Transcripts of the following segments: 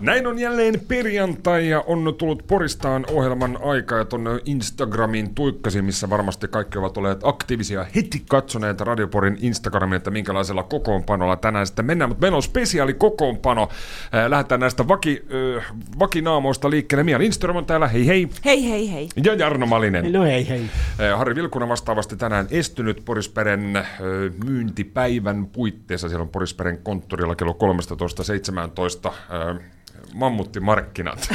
Näin on jälleen perjantai ja on tullut Poristaan ohjelman aika ja tuonne Instagramin tuikkasin, missä varmasti kaikki ovat olleet aktiivisia heti katsoneet Radioporin Instagramin, että minkälaisella kokoonpanolla tänään sitten mennään. Mutta meillä on spesiaali kokoonpano. Äh, Lähdetään näistä vaki, äh, vakinaamoista liikkeelle. Mia Lindström on täällä, hei hei. Hei hei hei. Ja Jarno Malinen. No hei hei. Harri Vilkuna vastaavasti tänään estynyt Porisperen äh, myyntipäivän puitteissa. Siellä on Porisperen konttorilla kello 13.17 äh, mammuttimarkkinat.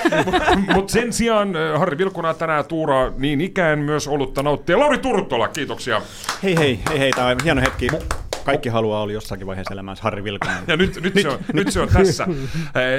Mutta sen sijaan äh, Harri Vilkuna tänään tuuraa niin ikään myös olutta nauttia. Lauri Turtola, kiitoksia. Hei hei, hei hei, tämä on hieno hetki. Kaikki haluaa olla jossakin vaiheessa elämässä Harri Vilkunen. Ja nyt, nyt, se, on, nyt se on tässä.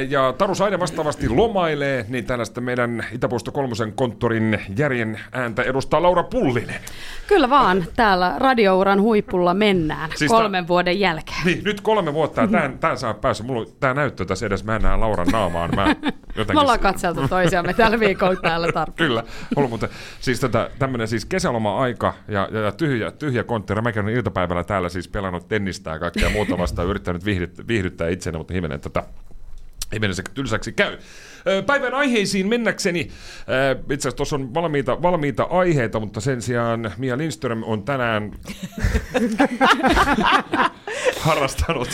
Ja Taru Saide vastaavasti lomailee, niin tällaista meidän Itäpuisto kolmosen konttorin järjen ääntä edustaa Laura Pullinen. Kyllä vaan, täällä radiouran huipulla mennään Siis kolmen vuoden jälkeen. Niin, nyt kolme vuotta ja tämän, tämän saa päässä. Mulla tää näyttö tässä edes, mä en näe Lauran naamaan. Mä jotenkin... Me ollaan katseltu toisiamme tällä viikolla täällä tarpeeksi. Kyllä, ollut, mutta siis tätä, tämmönen siis kesäloma-aika ja, ja, ja tyhjä, tyhjä kontteri. Mäkin olen iltapäivällä täällä siis pelannut tennistä ja kaikkea muuta vastaan ja yrittänyt viihdyttää, viihdyttää itseäni, mutta hivenen tätä Hivenen se tylsäksi käy. Päivän aiheisiin mennäkseni, itse asiassa tuossa on valmiita, valmiita aiheita, mutta sen sijaan Mia Lindström on tänään harrastanut,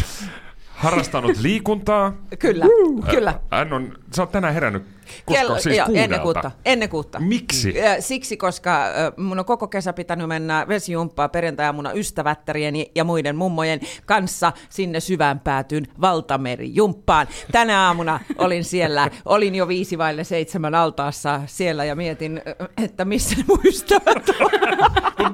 harrastanut liikuntaa. Kyllä, kyllä. Hän on, sä oot tänään herännyt, koska Kello, siis joo, ennen kuutta. Ennen kuutta. Miksi? Siksi, koska mun on koko kesä pitänyt mennä vesijumppaa perjantai-aamuna ystävättärieni ja muiden mummojen kanssa sinne syvään päätyyn valtamerijumppaan. Tänä aamuna olin siellä, olin jo viisi vaille seitsemän altaassa siellä ja mietin, että missä ne mun ystävät on.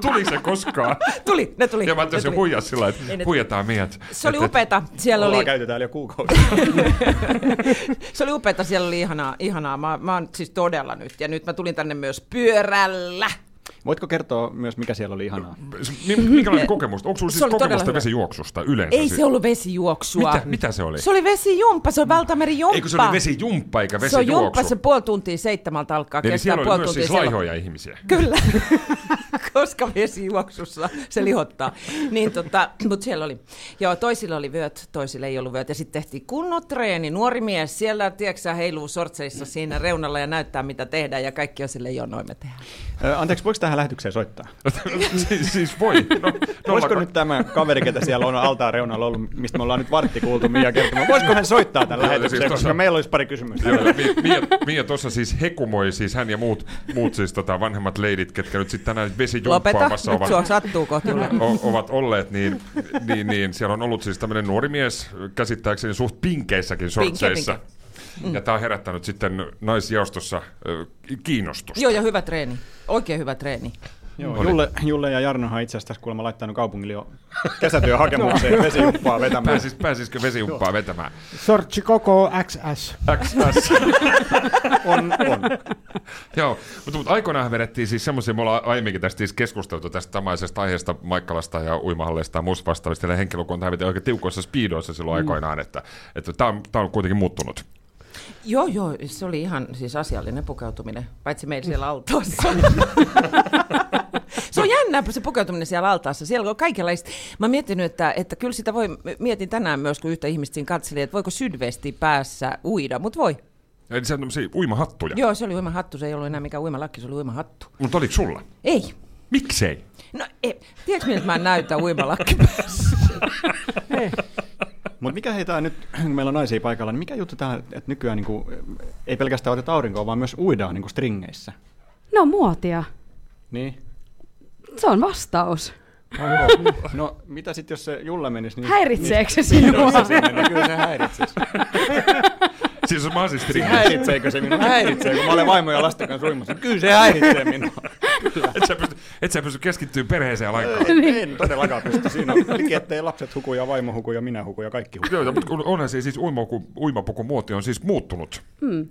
Tuli se koskaan? Tuli, ne tuli. Ja mä tuli. huijaa sillä että ne- huijataan meidät. Se oli Et- et- upeeta. Siellä Ollaan oli, käyty täällä jo kuukausi. se oli upeeta, siellä oli ihanaa. ihanaa. Mä, mä oon siis todella nyt. Ja nyt mä tulin tänne myös pyörällä. Voitko kertoa myös, mikä siellä oli ihanaa? Mi- Minkälainen kokemus? Onko Se siis oli todella kokemusta vesijuoksusta yleensä? Ei siis? se ollut vesijuoksua. Mitä, mitä se oli? Se oli vesijumppa, se on valtamerijumppa. Eikö se oli vesijumppa eikä Se on vesijuoksu? jumppa, se puoli tuntia seitsemältä alkaa Eli kestää siellä oli puoli myös tuntia. siis laihoja ihmisiä. Kyllä, koska vesijuoksussa se lihottaa. Niin tota, mutta siellä oli, joo, toisilla oli vyöt, toisilla ei ollut vyöt. Ja sitten tehtiin kunnon treeni. Nuori mies siellä, tiedätkö heiluu sortseissa siinä reunalla ja näyttää, mitä tehdään. Ja kaikki on silleen, joo, noin me tehdään. Ö, Anteeksi, voiko tähän lähetykseen soittaa? siis, siis voi. No, Voisiko nolla- nyt tämä kaveri, ketä siellä on altaan reunalla ollut, mistä me ollaan nyt vartti kuultu Mia kertomaan, voisiko hän soittaa Joo, lähetykseen, siis koska meillä olisi pari kysymystä. Joo, ja Mi- Mia, Mia tuossa siis hekumoi, siis hän ja muut, muut siis tota vanhemmat leidit, ketkä nyt sitten tänään Lopeta, vesijumppaamassa nyt ovat, sua sattuu kohta. o, ovat olleet, niin, niin, niin siellä on ollut siis tämmöinen nuori mies, käsittääkseni suht pinkeissäkin sortseissa. pinke. Ja tämä on herättänyt sitten naisjaostossa kiinnostusta. Joo, ja hyvä treeni. Oikein hyvä treeni. Joo, Julle, Julle ja Jarnohan itse asiassa tässä kuulemma laittanut kaupungille jo kesätyöhakemukseen vesijumppaa vetämään. Pääsis, pääsisikö vesijumppaa vetämään? Sortsi koko XS. XS. On, on. Joo, mutta, mutta aikoinaan vedettiin siis semmoisia, me ollaan aiemminkin tästä siis keskusteltu tästä samaisesta aiheesta Maikkalasta ja uimahalleista ja muista vastaavista, ja henkilökunta hävittiin oikein tiukoissa speedoissa silloin aikoinaan, että, että tämä on, tää on kuitenkin muuttunut. Joo, joo, se oli ihan siis asiallinen pukeutuminen, paitsi meillä siellä altaassa. se on jännä se pukeutuminen siellä altaassa. Siellä on kaikenlaista. Mä oon miettinyt, että, että kyllä sitä voi, mietin tänään myös, kun yhtä ihmistä siinä katselin, että voiko sydvesti päässä uida, mutta voi. Eli se on tämmöisiä uimahattuja. Joo, se oli uimahattu, se ei ollut enää mikään uimalakki, se oli uimahattu. Mutta oliko sulla? Ei. Miksei? No, ei. tiedätkö miltä mä näytän uimalakki päässä? Mutta mikä heitä nyt, kun meillä on naisia paikalla, niin mikä juttu tämä, että nykyään niin kuin, ei pelkästään oteta aurinkoa, vaan myös uidaan niin kuin stringeissä? No muotia. Niin. Se on vastaus. No mitä sitten, jos se Julla menisi? Niin, Häiritseekö se niin, sinua? se sinne, niin kyllä se häiritsisi. Siis mä siis Siis häiritseekö se minua? Häiritsee, kun mä olen vaimo ja lasten kanssa uimassa. Kyllä se häiritsee minua. Et sä pysty, et sä pysty keskittyä perheeseen lainkaan. En, en todellakaan pysty. Siinä on liki, ettei lapset huku ja vaimo huku ja minä huku ja kaikki huku. Joo, mutta kun onhan se siis uimapuku, uimapuku muoti on siis muuttunut.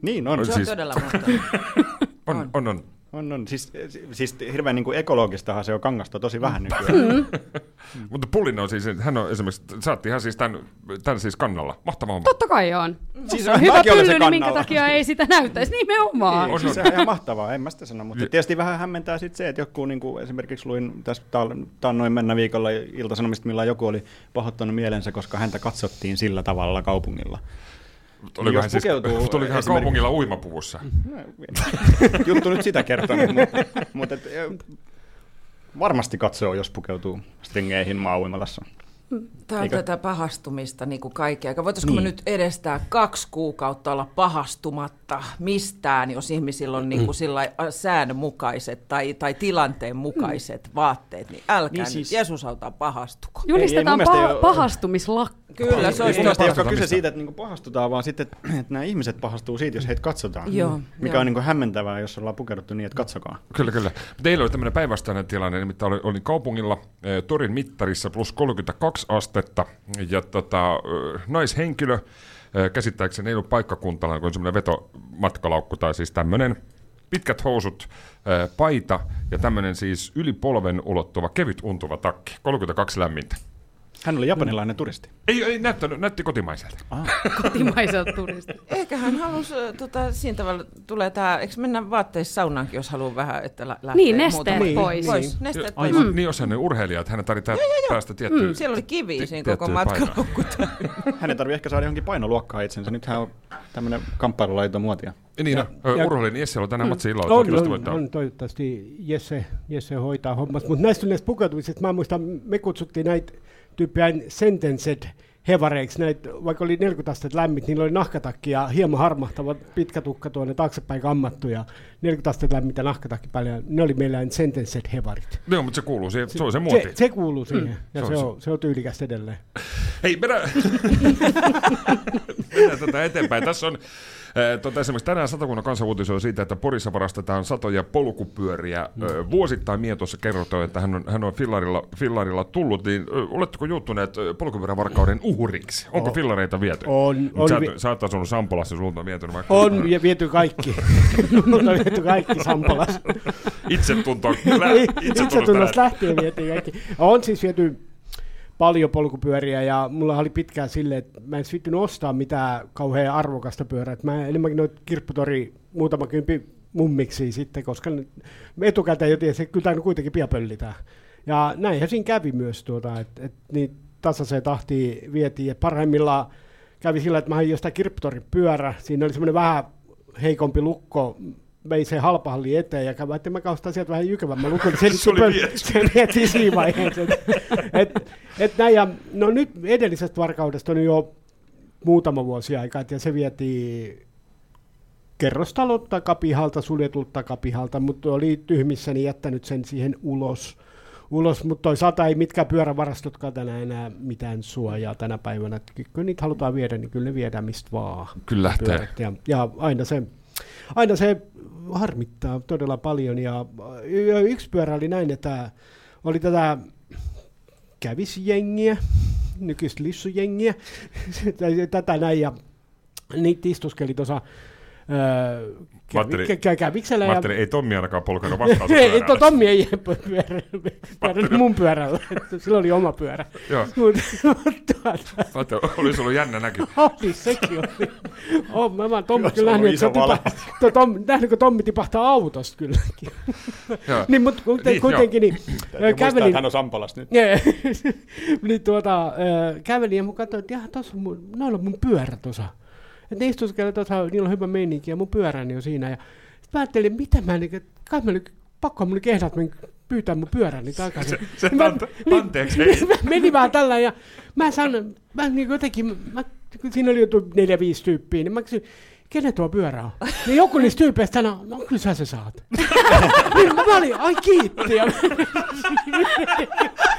Niin on. Se on Siis- todella mahtavaa. On, on, on. On, on. Siis, siis hirveän niin kuin ekologistahan se on kangasta tosi vähän nykyään. Mutta Pullinen on siis, hän on esimerkiksi, saatti ihan siis tämän, tämän siis kannalla. Mahtava homma. Totta kai on. Siis Se on hyvä pylly, niin minkä takia ei sitä näyttäisi nimenomaan. Niin, siis on ihan mahtavaa, en mä sitä sano, mutta tietysti vähän hämmentää sit se, että joku, niin kuin esimerkiksi luin tässä tal- taannoin mennä viikolla iltasanomista, millä joku oli pahoittanut mielensä, koska häntä katsottiin sillä tavalla kaupungilla. Oliko Jos hän siis, pukeutuu tuliko hän esimerkiksi- kaupungilla uimapuvussa? Juttu nyt sitä kertonut, mutta, mutta et, varmasti katsoo, jos pukeutuu stringeihin maa-uimalassa. Tämä on Eikö? tätä pahastumista niin kuin kaikkea. Voitaisiko Niin. me nyt edestää kaksi kuukautta olla pahastumatta mistään, jos ihmisillä on niin kuin sillä lailla, äh, säännönmukaiset tai, tai tilanteen mukaiset vaatteet, niin älkää Niin siis- nyt Jeesus auttaa pahastukko. Julistetaan mielestä ei paha- ole- pahastumislakko. Kyllä, se Ei, olisi mielestä ei olekaan kyse siitä, että niinku pahastutaan, vaan sitten, että, että nämä ihmiset pahastuu siitä, jos heitä katsotaan. Joo, Mikä joo. on niinku hämmentävää, jos ollaan pukeuduttu niin, että katsokaa. Kyllä, kyllä. Teillä oli tämmöinen päinvastainen tilanne, nimittäin oli, oli kaupungilla eh, torin mittarissa plus 32 astetta, ja tota, eh, naishenkilö, käsittääkseni ei ollut paikkakuntalla, kun semmoinen vetomatkalaukku tai siis tämmöinen pitkät housut, paita ja tämmöinen siis yli polven ulottuva kevyt untuva takki, 32 lämmintä. Hän oli japanilainen turisti. Ei, ei näyttänyt, näytti kotimaiselta. Kotimaiselta turistilta. Ehkä hän halusi, tota, siinä tavalla tulee tämä, eikö mennä vaatteissa saunaankin, jos haluaa vähän, että lä- lähtee Niin, nesteet muutama- pois. pois. Nesteet pois. Aivan, mm. niin jos hän on urheilija, että hän tarvitsee päästä tiettyyn... Mm, siellä oli kivi siinä koko matkalaukku. Hänen tarvii ehkä saada johonkin painoluokkaan itsensä. Nythän on tämmöinen kamppailulaito muotia. Niin, Ja- no, ja- urheilin Jesse on tänään matsi illalla. On, toivottavasti on, voittaa. on, toivottavasti Jesse, Jesse hoitaa hommas. Mutta näistä näistä pukeutumisista, mä muistan, me kutsuttiin näitä tyyppejä sentenced hevareiksi, näitä, vaikka oli 40 astetta lämmit, niillä oli nahkatakki ja hieman harmahtava pitkä tukka tuonne taaksepäin kammattu ja 40 astetta lämmintä nahkatakki päälle. ja Ne oli meillä sentenced hevarit. Joo, mutta se kuuluu siihen, se on se muoti. Se, se kuuluu siihen mm, ja se se on on, se on tyylikästä edelleen. Hei, mennään, mennään tätä eteenpäin. Tässä on tota, esimerkiksi tänään Satakunnan kanssa uutisoi siitä, että Porissa varastetaan satoja polkupyöriä. Mm. Vuosittain Mie tuossa kertoi, että hän on, hän on fillarilla, fillarilla tullut, niin oletteko juuttuneet äh, polkupyörävarkauden uhriksi? Onko fillareita viety? On, on sä, vi- sä oot asunut Sampolassa, sulta on viety vaikka On ja viety kaikki. On viety kaikki Sampalassa. itse tuntoa, lä, itse Itsetunnosta lähtien vietiin kaikki. On siis viety paljon polkupyöriä ja mulla oli pitkään silleen, että mä en svittynyt ostaa mitään kauhean arvokasta pyörää. Et Mä enemmänkin noita kirpputori muutama kympi mummiksi sitten, koska etukäteen jo tiesin, että kyllä tämä kuitenkin pian pöllitään. Ja näinhän siinä kävi myös, tuota, että et niin tasaiseen tahtiin vietiin. Et parhaimmillaan kävi sillä, että mä hain jostain kirpputorin pyörä. Siinä oli semmoinen vähän heikompi lukko, vei sen halpahalli eteen ja kävi, että mä kaustan sieltä vähän jykevämmän lukon. niin Se, Se oli pöl- viety. se vietiin siinä vaiheessa. Et, et, et näin, ja, no nyt edellisestä varkaudesta on jo muutama vuosi aikaa, ja se vietiin kerrostalon takapihalta, suljetulta takapihalta, mutta oli tyhmissäni jättänyt sen siihen ulos. ulos mutta toisaalta ei mitkään pyörävarastotkaan tänään enää mitään suojaa tänä päivänä. Kyllä niitä halutaan viedä, niin kyllä ne viedään mistä vaan. Kyllä lähtee. pyörät. Ja, ja aina, se, aina se harmittaa todella paljon. Ja, yksi pyörä oli näin, että oli tätä kävisjengiä, nykyistä lissujengiä, tätä näin, ja niitä istuskeli tuossa öö, kävi, kä, käviksellä. Mä ja- ei Tommi ainakaan polkanut vastaan ei, to, Tommi ei pyörä, pyörä mun pyörällä, sillä oli oma pyörä. Joo. Mutta tuota, olisi ollut jännä näky. oli, sekin oli. Oh, mä vaan Tommi Kyllä nähnyt, että tipahtaa, to, Tom, nähnyt, kun Tommi tipahtaa autosta kylläkin. Joo. niin, mutta kuiten, Niin, kuitenkin, niin, Täytyy ö, muistaa, kävelin, että hän on Sampalassa nyt. Niin tuota, kävelin ja mä katsoin, että jaha, tossa on mun, noilla on mun pyörä tuossa. Että ne istuskelee tuossa, niillä on hyvä meininki ja mun pyöräni on siinä. Ja sit mä ajattelin, mitä mä, niin, kai mä pakko mun mä pyytää mun pyöräni takaisin. Se, se Mä- ante, anteeksi, ei. Mä menin vaan tällä ja mä sanon, mä niin jotenkin, mä, kun siinä oli jo neljä, viisi tyyppiä, niin mä kysyin, kenen tuo pyörä on? Niin joku niistä tyypeistä sanoi, no kyllä sä se saat. niin mä olin, ai kiitti.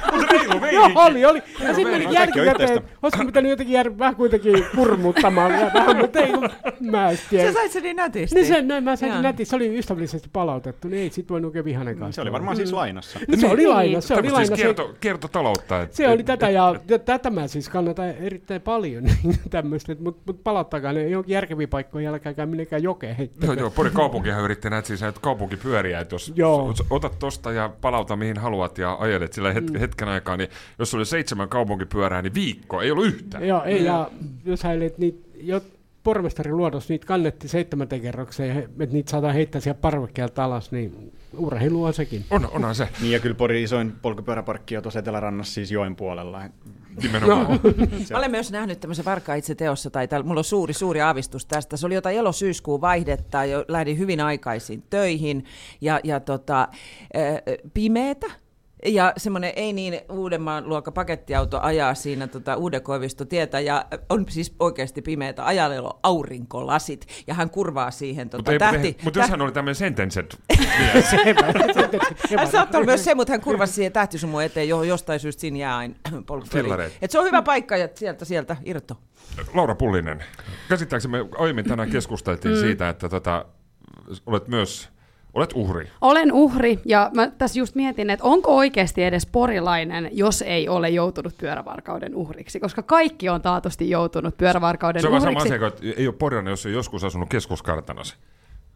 Ja Mutta reilu Joo, oli, oli. Ja sitten meni jälkikäteen, olisiko pitänyt jotenkin jäädä vähän kuitenkin kurmuuttamaan vielä vähän, mutta ei, mä en Sä tiedä. sait sen niin nätisti. Niin sen näin, mä sain Joo. nätissä, se oli ystävällisesti palautettu, niin ei sit voinut oikein vihanen kanssa. Se oli varmaan siis lainassa. No, se oli laina, se oli siis Se, kierto, kiertotaloutta. Et, se oli tätä ja ja tätä mä siis kannatan erittäin paljon tämmöistä, mutta mut palauttakaa ne johonkin järkeviin paikkoihin, älkääkään minnekään jokeen heittäkää. Joo, joo, Porin kaupunkihan yritti näitä siis näitä kaupunkipyöriä, että jos Joo. otat tosta ja palauta mihin haluat ja ajelet sillä het- hetken aikaa, niin jos oli seitsemän kaupunkipyörää, niin viikko ei ollut yhtään. Joo, ei, ja jos häilet niitä, jo pormestarin luodossa niitä kannettiin seitsemänteen kerrokseen, ja he- että niitä saadaan heittää siellä parvekkeelta alas, niin urheilu on sekin. On, onhan se Niin ja kyllä Porin isoin polkupyöräparkki on tuossa Etelärannassa siis joen puolella. nimenomaan. Mä olen myös nähnyt tämmöisen varkaa itse teossa, tai täällä, mulla on suuri, suuri aavistus tästä. Se oli jotain elo-syyskuun vaihdetta, jo lähdin hyvin aikaisin töihin, ja, ja tota, äh, pimeetä. Ja semmoinen ei niin Uudenmaan luokka pakettiauto ajaa siinä tota Uudenkoivistotietä ja on siis oikeasti pimeätä ajalelo aurinkolasit ja hän kurvaa siihen tota, Mutta tähti. mut jos hän oli tämmöinen sentenced Hän saattaa olla myös se, mutta hän kurvasi siihen tähtisumuun eteen, johon jostain syystä siinä jää aina. Et se on hyvä paikka ja sieltä, sieltä irto. Laura Pullinen, käsittääkseni me aiemmin tänään keskusteltiin mm. siitä, että tota, olet myös olet uhri. Olen uhri ja mä tässä just mietin, että onko oikeasti edes porilainen, jos ei ole joutunut pyörävarkauden uhriksi, koska kaikki on taatusti joutunut pyörävarkauden Se on vähän sama uhriksi. asia, että ei ole porjana, jos on joskus asunut keskuskartanossa.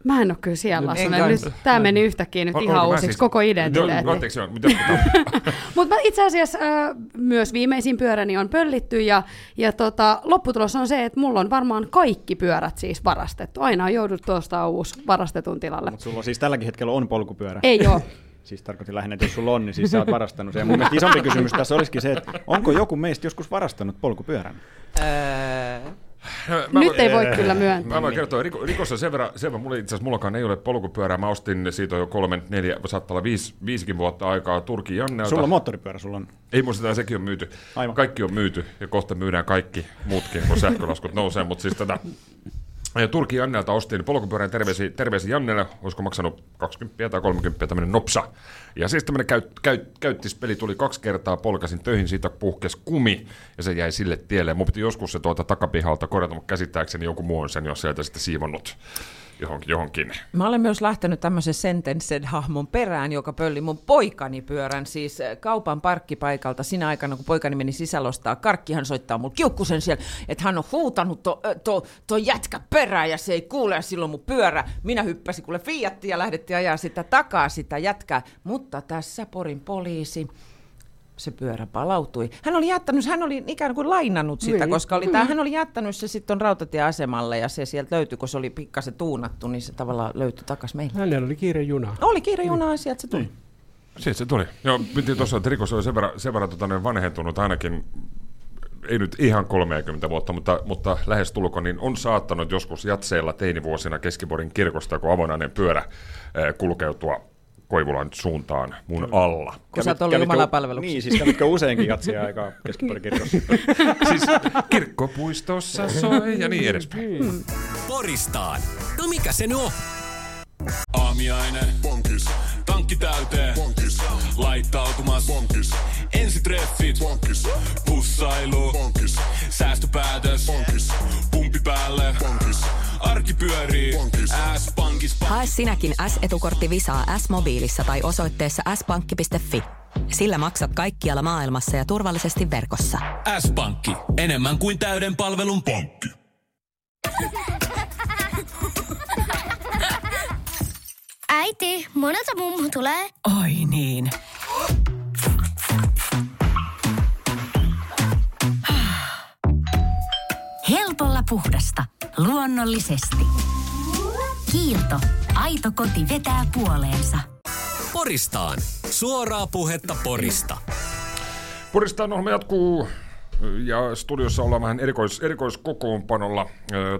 Mä en ole kyllä siellä En asunut. kanssa. Nyt tämä meni yhtäkkiä nyt Ol- ihan uusiksi, siis- koko identiteetti. Anteeksi, joo, mutta itse asiassa äh, myös viimeisin pyöräni on pöllitty ja, ja tota, lopputulos on se, että mulla on varmaan kaikki pyörät siis varastettu. Aina on jouduttu tuosta uusi varastetun tilalle. Mutta sulla on siis tälläkin hetkellä on polkupyörä. Ei ole. Siis tarkoitin lähinnä, että jos sulla on, niin siis sä oot varastanut sen. Ja mun mielestä isompi kysymys tässä olisikin se, että onko joku meistä joskus varastanut polkupyörän? Öö, Mä Nyt voin- ei voi kyllä myöntää. Mä voin kertoa, riko, rikossa sen verran, sen verran mulla itse asiassa mullakaan ei ole polkupyörää. Mä ostin siitä on jo kolme, neljä, saattaa olla viisi, viisikin vuotta aikaa Turkin Jannelta. Sulla on moottoripyörä, sulla on. Ei muista, sekin on myyty. Aivan. Kaikki on myyty ja kohta myydään kaikki muutkin, kun sähkölaskut nousee. Mutta siis tätä, ja Turkin Jannelta ostin polkupyörän. Terveisi, terveisi Jannelle, olisiko maksanut 20 tai 30 tämmöinen nopsa. Ja siis tämmöinen käyt, käyt, käyttispeli tuli kaksi kertaa, polkasin töihin, siitä puhkes kumi. Ja se jäi sille tielle. Mun piti joskus se tuolta takapihalta korjata, mutta käsittääkseni joku muu on sen jo sieltä sitten siivonnut johonkin. johonkin. Mä olen myös lähtenyt tämmöisen Sentenced-hahmon perään, joka pölli mun poikani pyörän, siis äh, kaupan parkkipaikalta sinä aikana, kun poikani meni sisällä ostaa karkki, hän soittaa mulle kiukkusen siellä, että hän on huutanut to, ö, to, to jätkä perään ja se ei kuule ja silloin mun pyörä. Minä hyppäsin kuule Fiattiin ja lähdettiin ajaa sitä takaa sitä jätkää, mutta tässä Porin poliisi se pyörä palautui. Hän oli jättänyt, hän oli ikään kuin lainannut sitä, Niin. koska oli tää, hän oli jättänyt se sitten rautatieasemalle ja se sieltä löytyi, kun se oli pikkasen tuunattu, niin se tavallaan löytyi takas meille. Hänellä oli kiire juna. Oli kiire junaa, sieltä se tuli. Siitä se tuli. Joo, piti tuossa, että rikos oli sen verran, sen verran tota, vanhentunut ainakin ei nyt ihan 30 vuotta, mutta, mutta lähes tulko, niin on saattanut joskus jatseilla teinivuosina Keskiporin kirkosta, kun avonainen pyörä kulkeutua Koivulan suuntaan mun alla. Kun sä oot ollut Kävitkö- Jumalan palveluksessa. Niin, siis kävitkö useinkin jatsia aikaa Keskiporin kirkossa? siis kirkkopuistossa soi ja niin edespäin. Poristaan. No mikä se nyt on? Aamiainen. Bonkis. Tankki täyteen. Bonkis. Laittautumas. Bonkis. Ensitreffit. Bonkis. Pussailu. Bonkis. Säästöpäätös. Bonkis. Pumpi päälle. Bonkis. Arki pyörii. S-pankis. Hae sinäkin S-etukortti Visaa S-mobiilissa tai osoitteessa s-pankki.fi. Sillä maksat kaikkialla maailmassa ja turvallisesti verkossa. S-pankki. Enemmän kuin täyden palvelun pankki. Äiti, monelta mummu tulee? Oi niin. Helpolla puhdasta. Luonnollisesti. Kiilto. Aito koti vetää puoleensa. Poristaan. Suoraa puhetta Porista. Puristaan ohjelma jatkuu ja studiossa ollaan vähän erikois, erikoiskokoonpanolla.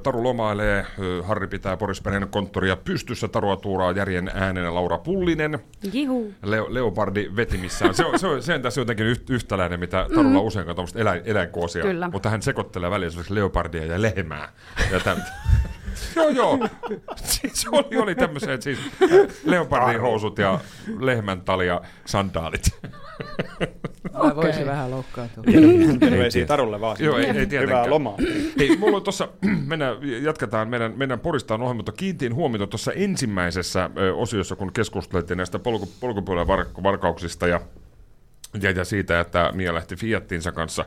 Taru lomailee, Harri pitää Porisperheen konttoria pystyssä, Tarua tuuraa järjen äänenä Laura Pullinen. Jihu. Leo, Leopardi vetimissään. Se on, se on, se on tässä jotenkin yht, yhtäläinen, mitä Tarulla mm. usein on eläin, eläinkoosia. Kyllä. Mutta hän sekoittelee välillä esimerkiksi leopardia ja lehmää. Ja tämän. joo, joo. Siis oli, oli tämmöiset siis leopardin housut ja lehmän talia sandaalit. Mä Okei. voisin vähän loukkaantua. Terveisiä Tarulle vaan. Joo, ei, ei tietenkään. Hyvää lomaa. Hei, mulla on tuossa, mennään, jatketaan meidän, meidän Poristaan ohjelma, mutta kiintiin huomiota tuossa ensimmäisessä ö, osiossa, kun keskusteltiin näistä polku, polkupuolen var, varkauksista ja ja, ja siitä, että Mia lähti Fiattinsa kanssa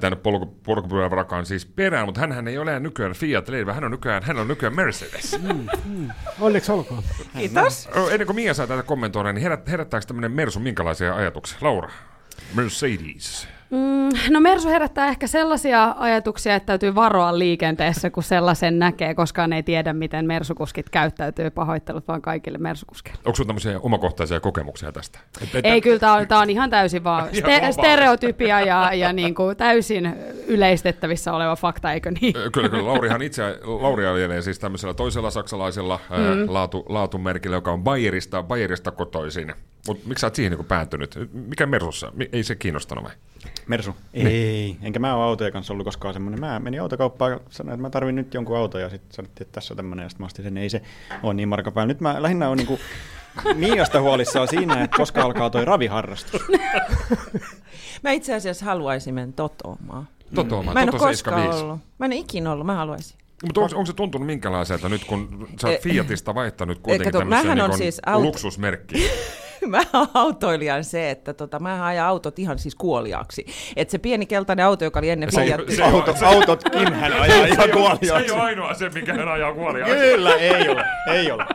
tänne polku, polkupyörän varakaan siis perään, mutta hän ei ole nykyään Fiat Lady, hän on nykyään, hän on nykyään Mercedes. Onneksi olkoon. Kiitos. Ennen kuin Mia saa tätä kommentoida, niin herät, herättääkö tämmöinen Mersu minkälaisia ajatuksia? Laura, Mercedes. Mm, no Mersu herättää ehkä sellaisia ajatuksia, että täytyy varoa liikenteessä, kun sellaisen näkee, koskaan ei tiedä, miten mersukuskit käyttäytyy. Pahoittelut vaan kaikille mersukuskeille. Onko sinulla tämmöisiä omakohtaisia kokemuksia tästä? Et, et, Ei, kyllä tämä on, tää on ihan täysin vaan Ihan ste- stereotypia ja, ja niin kuin täysin yleistettävissä oleva fakta, eikö niin? Kyllä, kyllä. Laurihan itse, Lauri ajelee siis tämmöisellä toisella saksalaisella mm. laatu, laatumerkillä, joka on Bayerista, Bayerista kotoisin. Mutta miksi sä oot siihen niin päätynyt? Mikä Mersussa? Ei se kiinnostanut vai? Mersu? Ei, enkä mä ole autojen kanssa ollut koskaan semmoinen. Mä menin autokauppaan ja sanoin, että mä tarvin nyt jonkun auton ja sitten sanottiin, että tässä on tämmöinen ja sitten mä ostin sen. Ei se ole niin marka päällä. Nyt mä lähinnä on niinku Miasta huolissaan siinä, että koska alkaa toi raviharrastus. Mä itse asiassa haluaisin mennä Totomaan. Totomaan, Mä en ole Toto koskaan 75. ollut. Mä en ole ikinä ollut, mä haluaisin. Mutta onko, onko se tuntunut minkälaiselta nyt, kun sä oot Eh, Fiatista vaihtanut kuitenkin kato, tämmöiseen mähän on niin siis auto- luksusmerkkiin? mä oon autoilijan se, että tota, mä ajan autot ihan siis kuoliaaksi. Et se pieni keltainen auto, joka oli ennen Se Fiat. se ei- Auto, autotkin hän ajaa ihan Se ei kuoliaaksi. ole ainoa se, mikä hän ajaa kuoliaaksi. Kyllä, ei ole, ei ole.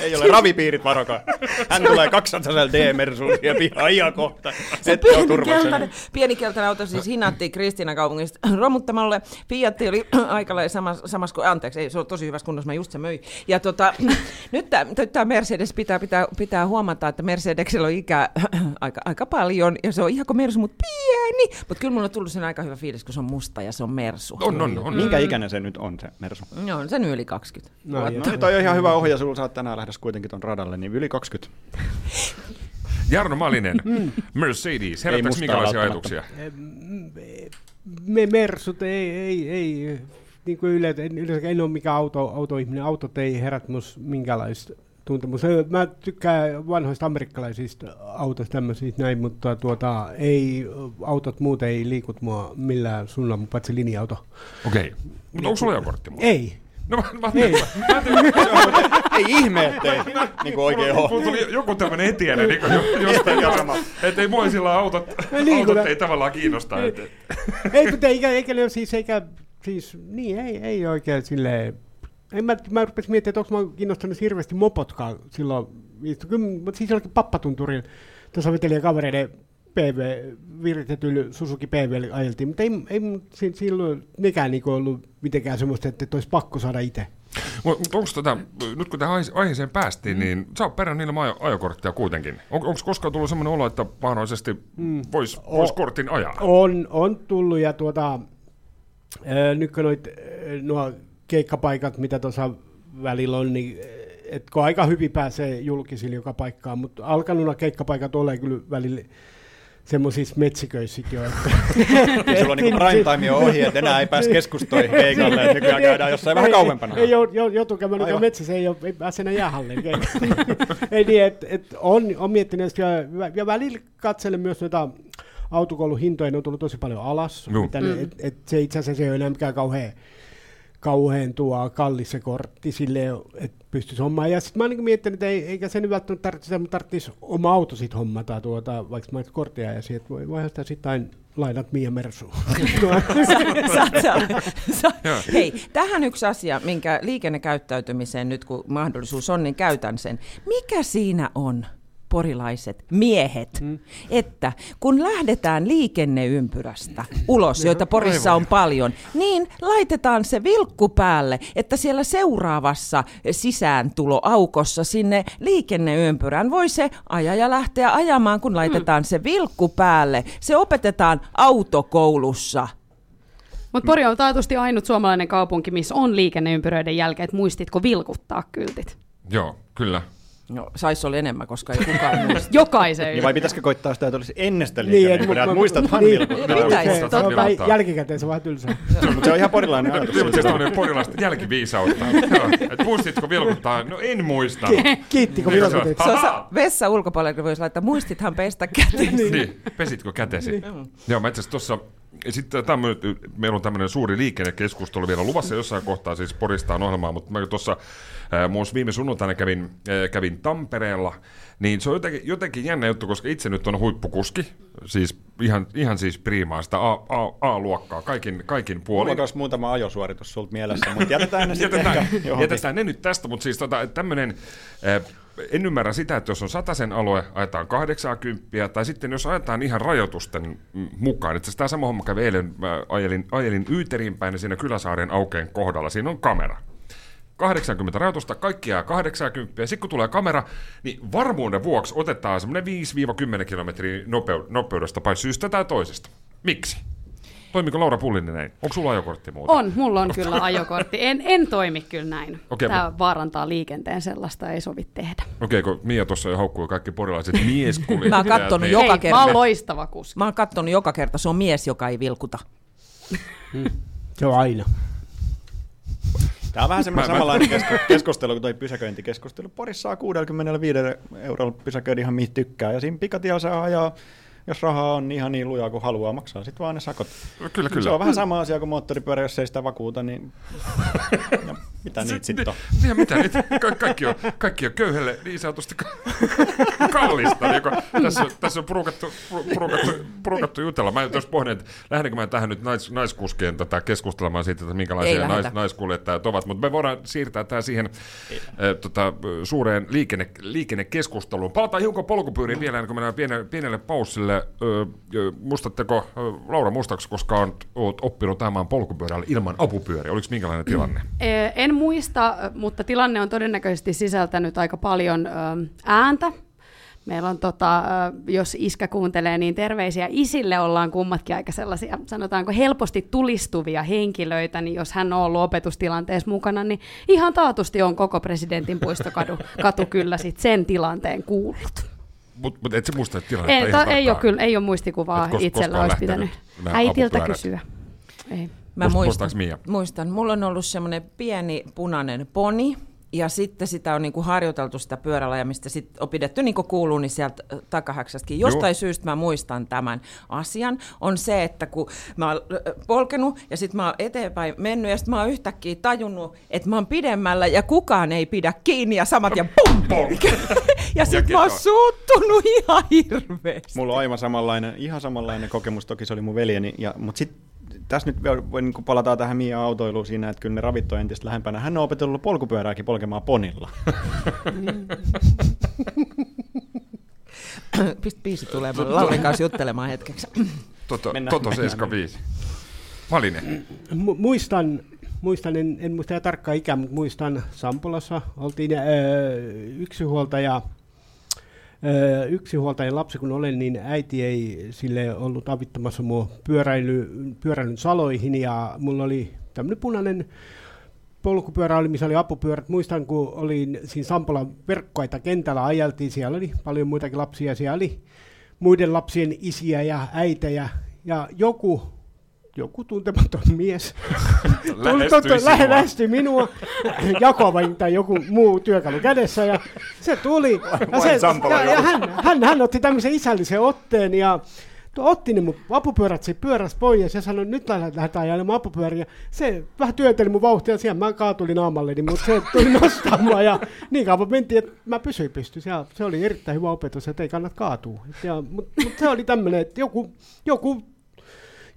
Ei ole, ravipiirit varokaa. Hän tulee 200 D-mersuun ja pihaa kohta. Se pieni keltainen, pieni keltainen auto siis hinattiin Kristiinan kaupungista romuttamalle. Fiat oli aika lailla samassa, samassa kuin, anteeksi, ei, se on tosi hyvässä kunnossa, mä just se möin. Ja tota, nyt tämä Mercedes pitää, pitää, pitää huomata, että Mercedesellä on ikä aika, aika paljon, ja se on ihan kuin Mersu, mutta pieni. Mutta kyllä mulla on tullut sen aika hyvä fiilis, kun se on musta ja se on Mersu. On, on, on. Minkä ikäinen se nyt on se Mersu? Joo, on se nyt yli 20. No. No niin, toi on ihan hyvä ohja, sulla saat tänään lähdössä kuitenkin ton radalle, niin yli 20. Jarno Malinen, Mercedes, herättääkö minkälaisia ajatuksia? Me mersut ei, ei, ei niin kuin yleensä, en, yleensä en ole mikään auto, autoihminen. Autot ei herät mus tuntemusta. Mä tykkään vanhoista amerikkalaisista autoista tämmöisistä näin, mutta tuota, ei, autot muuten ei liikut mua millään suunnalla, paitsi linja-auto. Okei. Okay. Mutta onko sulla ajokortti? Ei. No mä, mä Ei. mä ajattelin, Ei ihme, ettei niin kuin oikein Mulla ole. tuli joku tämmöinen etiäinen, niin kuin jostain, että ei mua sillä autot, niin, autot ei tavallaan kiinnosta. Et, ei, mutta eikä, eikä siis, eikä, siis, niin ei, ei oikein silleen, en mä, mä rupesin miettimään, että onko mä kiinnostanut hirveästi mopotkaan silloin, viisi- kyllä, mutta siis jollakin pappatunturilla, tuossa vetelien kavereiden PV, viritetyllä Suzuki PV ajeltiin, mutta ei, ei silloin nekään niinku ollut mitenkään semmoista, että, olisi pakko saada itse. Mutta onko tätä, nyt kun tähän aihe- aiheeseen päästiin, niin sä oot perään niillä ajo- ajokorttia kuitenkin. On, onko koskaan tullut semmoinen olo, että mahdollisesti voisi vois kortin ajaa? On, on tullut ja tuota, ää, nyt kun noit, ää, nuo keikkapaikat, mitä tuossa välillä on, niin ää, et kun aika hyvin pääsee julkisille joka paikkaan, mutta alkanut nuo keikkapaikat ole kyllä välillä semmoisissa metsiköissäkin jo. Että, Niin sulla on niin prime time jo ohi, että enää ei pääse keskustoihin keikalle, että nykyään käydään jossain vähän kauempana. Ei, ei jou- jou- joutuu käymään nykyään Aivan. metsässä, ei, ole, ei pääse enää jäähalliin. ei niin, että et on, on miettinyt ja, ja välillä katselen myös noita autokoulun hintoja, ne on tullut tosi paljon alas. Mitä ne, et, et se itse asiassa ei ole enää mikään kauhean, kauhean tuo kallis se kortti silleen, että pystyisi hommaan. Ja sitten mä oon niin miettinyt, että ei, eikä se nyt välttämättä tarvitsisi, mutta tarvitsisi oma auto sitten hommata tuota, vaikka mä olisin korttia ja siitä voi, sitä sitten aina lainat Mia Mersuun. Joo. Hei, tähän yksi asia, minkä liikennekäyttäytymiseen nyt kun mahdollisuus on, niin käytän sen. Mikä siinä on? Porilaiset miehet, mm. että kun lähdetään liikenneympyrästä ulos, joita Porissa on paljon, niin laitetaan se vilkku päälle, että siellä seuraavassa sisääntuloaukossa sinne liikenneympyrään voi se ajaja lähteä ajamaan, kun laitetaan se vilkku päälle. Se opetetaan autokoulussa. Mutta Pori on taatusti ainut suomalainen kaupunki, missä on liikenneympyröiden jälkeen, että muistitko vilkuttaa kyltit? Joo, kyllä. No, sais olla enemmän, koska ei kukaan muista. Jokaisen. Niin vai pitäisikö koittaa sitä, että olisi ennestä Niin, liikenne, et niin, että mut- muistathan niin, vilkuttaa. Pitäisi. Se, Muistat on vähän vilkuttaa. jälkikäteen, se on vähän tylsää. Mutta se on ihan porilainen ajatus. Mutta se on porilaista jälkiviisautta. Joo, Et muistitko vilkuttaa? No en muista. Ki- Kiittikö Niin, se on- vilkutit? Se on sa- vessa ulkopuolella, kun voisi laittaa, muistithan pestä käteen. Niin, pesitkö kätesi? Joo, mä itse asiassa tuossa, sitten tämmönen, meillä on tämmöinen suuri liikennekeskustelu vielä luvassa jossain kohtaa, siis Poristaan ohjelmaa, mutta mä tuossa muun viime sunnuntaina kävin, kävin Tampereella, niin se on jotenkin, jotenkin jännä juttu, koska itse nyt on huippukuski, siis ihan, ihan siis priimaa sitä A, A, A-luokkaa, kaikin, kaikin Mulla puolin. olisi muutama ajosuoritus sulta mielessä, mutta jätetään ne sitten jätetään, jätetään ne nyt tästä, mutta siis tota, tämmöinen, en ymmärrä sitä, että jos on sataisen alue, ajetaan 80, tai sitten jos ajetaan ihan rajoitusten mukaan. Itse asiassa tämä sama homma kävi eilen, mä ajelin, ajelin Yyterin päin ja siinä Kyläsaaren aukeen kohdalla, siinä on kamera. 80 rajoitusta, kaikki jää 80, ja sitten kun tulee kamera, niin varmuuden vuoksi otetaan semmoinen 5-10 kilometriä nopeu- nopeudesta, vai syystä tai toisesta. Miksi? Toimiko Laura Pullinen näin? Onko sulla ajokortti muuta? On, mulla on kyllä ajokortti. En, en toimi kyllä näin. Okei, Tämä vaarantaa liikenteen sellaista, ei sovi tehdä. Okei, kun Mia tuossa jo haukkui kaikki porilaiset mieskuljettajat. Mä oon kattonut niin- Joka Hei, kerta. mä oon loistava kuski. Mä oon kattonut joka kerta, se on mies, joka ei vilkuta. Se on aina. Tämä on vähän semmoinen Mä- mä- samanlainen kesku- keskustelu kuin toi pysäköintikeskustelu. Porissa saa 65 eurolla pysäköidä ihan mihin tykkää, ja siinä pikatiellä saa ajaa, jos rahaa on niin ihan niin lujaa kuin haluaa maksaa, sitten vaan ne sakot. Kyllä, kyllä. Se on vähän sama asia kuin moottoripyörä, jos ei sitä vakuuta, niin mitä niitä sitten on? Niin, mitä niitä? Ka- kaikki, on, kaikki on köyhälle niin sanotusti ka- kallista. Niin kun, tässä, on- tässä on purukattu, purukattu, purukattu jutella. Mä tuossa pohdin, että lähdenkö mä tähän nyt nais, naiskuskien tota, keskustelemaan siitä, että minkälaisia nais, naiskuljettajat ovat. Mutta me voidaan siirtää tämä siihen äh, tota, suureen liikenne, liikennekeskusteluun. Palataan hiukan polkupyöriin vielä, ennen kuin mennään pienelle, pienelle paussille. Muistatteko, Laura, muistaaks koskaan oot oppinut ajamaan polkupyörällä ilman apupyöriä? Oliko minkälainen tilanne? Eh, En muista, mutta tilanne on todennäköisesti sisältänyt aika paljon ääntä. Meillä on, tota, jos iskä kuuntelee, niin terveisiä isille ollaan kummatkin aika sellaisia, sanotaanko helposti tulistuvia henkilöitä, niin jos hän on ollut opetustilanteessa mukana, niin ihan taatusti on koko presidentin puistokatu katu kyllä sit sen tilanteen kuullut. Mutta mut et sä muista tilannetta Ei, ei ole kyllä, ei ole muistikuvaa kos- itsellä olisi pitänyt äitiltä kysyä. Ei. Mä Muist- muistan, Mia? muistan. Mulla on ollut semmoinen pieni punainen poni, ja sitten sitä on niinku harjoiteltu sitä pyörällä, ja mistä sitten on pidetty niin kuin kuuluu, niin sieltä ö, takahäksästäkin. Jostain Joo. syystä mä muistan tämän asian, on se, että kun mä oon ö, polkenut, ja sitten mä oon eteenpäin mennyt, ja sitten mä oon yhtäkkiä tajunnut, että mä oon pidemmällä, ja kukaan ei pidä kiinni, ja samat ja pum! ja sitten mä oon suuttunut ihan hirveästi. Mulla on aivan samanlainen, ihan samanlainen kokemus, toki se oli mun veljeni, ja, mutta sitten tässä nyt niin palataan tähän Mia autoiluun siinä, että kyllä ne ravit on entistä lähempänä. Hän on opetellut polkupyörääkin polkemaan ponilla. Pistä biisi tulee, mä Laurin kanssa juttelemaan hetkeksi. Toto, Mennään- Toto mennään 75. Valinen. Mu- muistan, muistan en, en muista tarkkaa ikää, mutta muistan Sampolassa oltiin öö, yksinhuoltaja, yksinhuoltajan lapsi kun olen, niin äiti ei sille ollut avittamassa mua pyöräily, pyöräilyn saloihin ja mulla oli tämmöinen punainen polkupyörä oli, missä oli apupyörät. Muistan, kun olin siinä Sampolan verkkoita kentällä ajeltiin, siellä oli paljon muitakin lapsia, siellä oli muiden lapsien isiä ja äitejä, ja joku, joku tuntematon mies Lähestyi lähestyi minua, Jakovain tai joku muu työkalu kädessä, ja se tuli, ja, se, ja, ja hän, hän, hän, otti tämmöisen isällisen otteen, ja otti ne mun apupyörät siitä pyörästä pois ja sanoi, nyt lähdetään ajelemaan apupyöriä. Se vähän työnteli mun vauhtia, siellä mä kaatulin naamalleni, mutta se tuli nostamaan ja niin kauan mentiin, että mä pysyin pystyssä. Ja se oli erittäin hyvä opetus, että ei kannata kaatua. Ja, mutta mut se oli tämmöinen, että joku, joku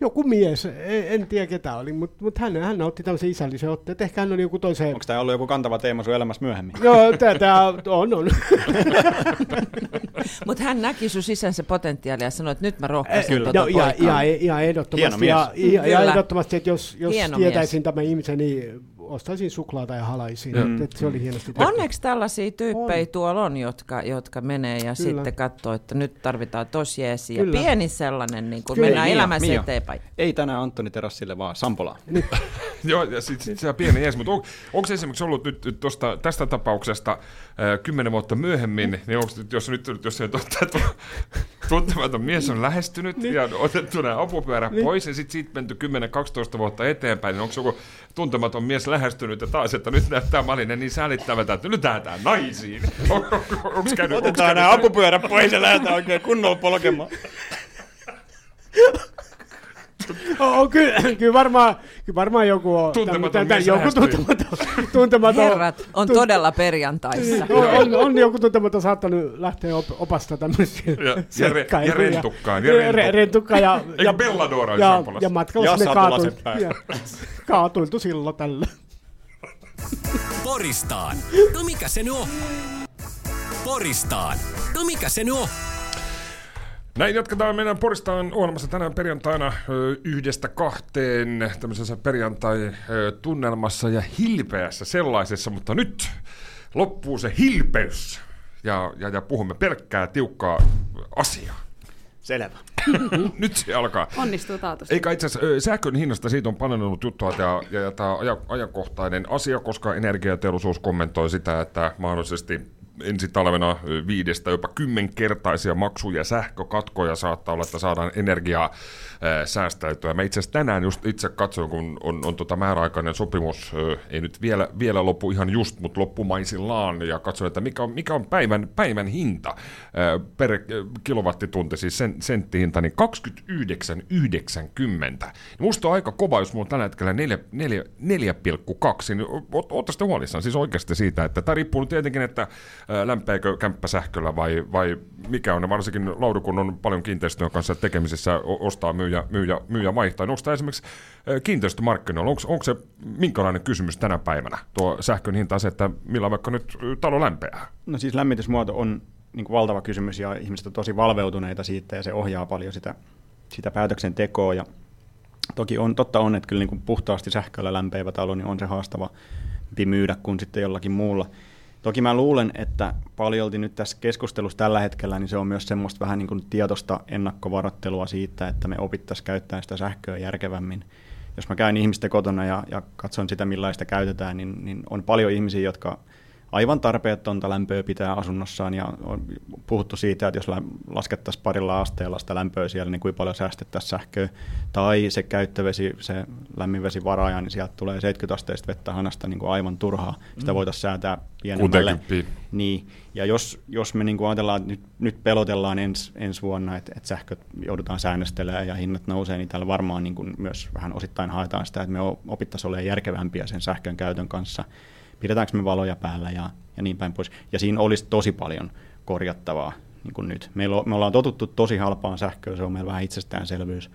joku mies, en, en tiedä ketä oli, mutta mut hän, hän otti tämmöisen isällisen otteen, että ehkä hän oli joku toisen... Onko tämä ollut joku kantava teema sun elämässä myöhemmin? Joo, tämä on, on. Mutta hän näki sun sisänsä potentiaalia ja sanoi, että nyt mä rohkaisen Kyllä. tuota No, ja, poikaa. ja, ja, ehdottomasti, Hieno ja, ja, ja ehdottomasti, että jos, jos Hieno tietäisin tämän ihmisen, niin ostaisin suklaata ja halaisin. Mm. Et, et se oli hienosti tehty. Onneksi tällaisia tyyppejä tuolla on, jotka, jotka menee ja Kyllä. sitten katsoo, että nyt tarvitaan tos jeesiä. Kyllä. Pieni sellainen, niin kuin Kyllä. mennään Mia, elämässä Mia. eteenpäin. Ei tänään Antoni Terassille, vaan Sampolaan. Nyt, Joo, ja sitten sit se on pieni jees, mutta on, onko esimerkiksi ollut nyt, nyt tosta, tästä tapauksesta äh, kymmenen vuotta myöhemmin, niin onko nyt, jos nyt, jos se totta, että tuntematon mies on lähestynyt niin. ja on otettu nämä apupyörä niin. pois, ja sitten siitä menty 10-12 vuotta eteenpäin, niin onko joku tuntematon mies lähestynyt ja taas, että nyt näyttää Malinen niin säälittävältä, että nyt lähdetään naisiin. On, on, onko käynyt, Otetaan nämä apupyörät pois ja lähdetään oikein kunnolla polkemaan. on, kyllä, kyllä, varmaan, kyllä varmaan joku on. Tuntematon tämän- tämän- mies joku tuntematon, tuntematon, Herrat, on todella perjantaissa. on, on, on, joku tuntematon saattanut lähteä op, opasta tämmöisiä Ja- ja re- ja rentukkaan, ja Ja rentu- re- rentukkaan ja, Eikö ja, Belladora ja, ja matkalla Ja sinne kaatuiltu, ja, kaatuiltu silloin tällä. Poristaan. No mikä se nyt on? Poristaan. No mikä se nyt on? Näin jatketaan meidän Poristaan ohjelmassa tänään perjantaina yhdestä kahteen tämmöisessä perjantai-tunnelmassa ja hilpeässä sellaisessa, mutta nyt loppuu se hilpeys ja, ja, ja puhumme pelkkää tiukkaa asiaa. Selvä. Nyt se alkaa. Onnistuu taatusti. Eikä itse asiassa sähkön hinnasta siitä on paljon ollut juttua ja, ja, ja tämä aja, ajankohtainen asia, koska energiateollisuus kommentoi sitä, että mahdollisesti ensi talvena viidestä jopa kymmenkertaisia maksuja sähkökatkoja saattaa olla, että saadaan energiaa säästäytyä. Mä itse asiassa tänään just itse katsoin, kun on, on tota määräaikainen sopimus, ei nyt vielä, vielä loppu ihan just, mutta loppumaisillaan, ja katsoin, että mikä on, mikä on päivän, päivän hinta per kilowattitunti, siis sen, senttihinta, niin 29,90. Musta on aika kova, jos mulla on tällä hetkellä 4, 4, 4,2, niin ootte sitten huolissaan siis oikeasti siitä, että tämä riippuu tietenkin, että ö, lämpeekö kämppä sähköllä vai, vai mikä on, varsinkin Lauri, kun on paljon kiinteistöjen kanssa tekemisissä, ostaa, myyjä, myyjä, myyjä vaihtaa. Niin onko tämä esimerkiksi kiinteistömarkkinoilla, onko, onko se minkälainen kysymys tänä päivänä, tuo sähkön hinta se, että millä vaikka nyt talo lämpeää? No siis lämmitysmuoto on niin kuin valtava kysymys ja ihmiset on tosi valveutuneita siitä ja se ohjaa paljon sitä, sitä päätöksentekoa. Ja toki on, totta on, että kyllä niin kuin puhtaasti sähköllä lämpeivä talo niin on se haastavampi myydä kuin sitten jollakin muulla. Toki mä luulen, että paljolti nyt tässä keskustelussa tällä hetkellä, niin se on myös semmoista vähän niin kuin tietoista ennakkovarottelua siitä, että me opittaisiin käyttää sitä sähköä järkevämmin. Jos mä käyn ihmisten kotona ja, ja katson sitä, millaista käytetään, niin, niin on paljon ihmisiä, jotka aivan tarpeetonta lämpöä pitää asunnossaan ja on puhuttu siitä, että jos laskettaisiin parilla asteella sitä lämpöä siellä, niin kuinka paljon säästettäisiin sähköä. Tai se käyttövesi, se lämminvesivaraaja, niin sieltä tulee 70 asteista vettä hanasta niin kuin aivan turhaa. Sitä voitaisiin säätää pienemmälle. 60. Niin, ja jos, jos me niin kuin ajatellaan, että nyt, nyt pelotellaan ens, ensi vuonna, että, että sähköt joudutaan säännöstelemään ja hinnat nousee, niin täällä varmaan niin kuin myös vähän osittain haetaan sitä, että me opittaisiin olemaan järkevämpiä sen sähkön käytön kanssa. Pidetäänkö me valoja päällä ja, ja niin päin pois. Ja siinä olisi tosi paljon korjattavaa niin kuin nyt. Meillä on, me ollaan totuttu tosi halpaan sähköön, se on meillä vähän itsestäänselvyys.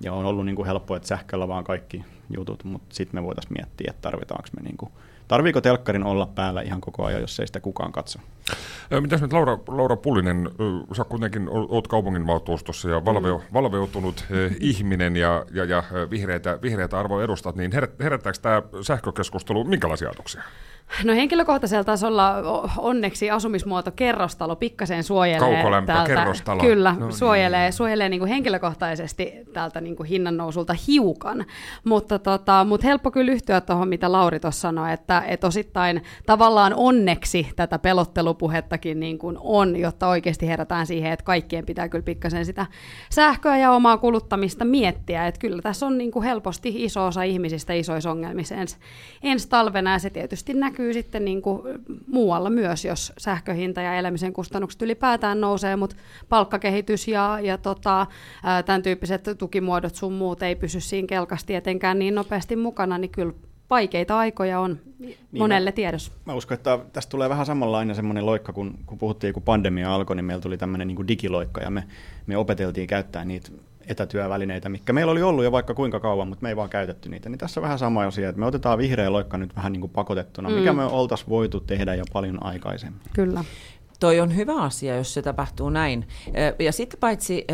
Ja on ollut niin kuin helppoa, että sähköllä vaan kaikki jutut, mutta sitten me voitaisiin miettiä, että tarvitaanko me, niin kuin, tarviiko telkkarin olla päällä ihan koko ajan, jos ei sitä kukaan katso. Mitäs nyt Laura, Laura Pullinen, sä kuitenkin oot kaupunginvaltuustossa ja valveu, Mm. valveutunut ihminen ja, ja, ja vihreitä, vihreitä arvoja edustat, niin herät, herättääkö tämä sähkökeskustelu minkälaisia ajatuksia? No henkilökohtaisella tasolla onneksi asumismuoto kerrostalo pikkasen suojelee Kaukolämpö, tältä, kerrostalo. Kyllä, No niin. suojelee, suojelee niin kuin henkilökohtaisesti tältä niin kuin hinnannousulta hiukan. Mutta tota, mut helppo kyllä yhtyä tuohon, mitä Lauri tuossa sanoi, että et osittain tavallaan onneksi tätä pelottelupuhettakin niin kuin on, jotta oikeasti herätään siihen, että kaikkien pitää kyllä pikkasen sitä sähköä ja omaa kuluttamista miettiä. Että kyllä tässä on niin kuin helposti iso osa ihmisistä isoissa ongelmissa ensi, ensi talvena, ja se tietysti näkyy sitten niin kuin muualla myös, jos sähköhinta ja elämisen kustannukset ylipäätään nousee, mutta palkkakehitys ja, ja tota, tämän tyyppiset tukimuodot sun muut ei pysy siinä kelkasti tietenkään niin nopeasti mukana, niin kyllä vaikeita aikoja on monelle tiedossa. Mä uskon, että tästä tulee vähän samanlainen semmoinen loikka, kun, kun puhuttiin, kun pandemia alkoi, niin meillä tuli tämmöinen niin digiloikka ja me, me opeteltiin käyttää niitä etätyövälineitä, mikä meillä oli ollut jo vaikka kuinka kauan, mutta me ei vaan käytetty niitä. Niin tässä on vähän sama asia, että me otetaan vihreä loikka nyt vähän niin kuin pakotettuna, Mm. mikä me oltaisiin voitu tehdä jo paljon aikaisemmin. Kyllä. Toi on hyvä asia, jos se tapahtuu näin. Ja sitten paitsi,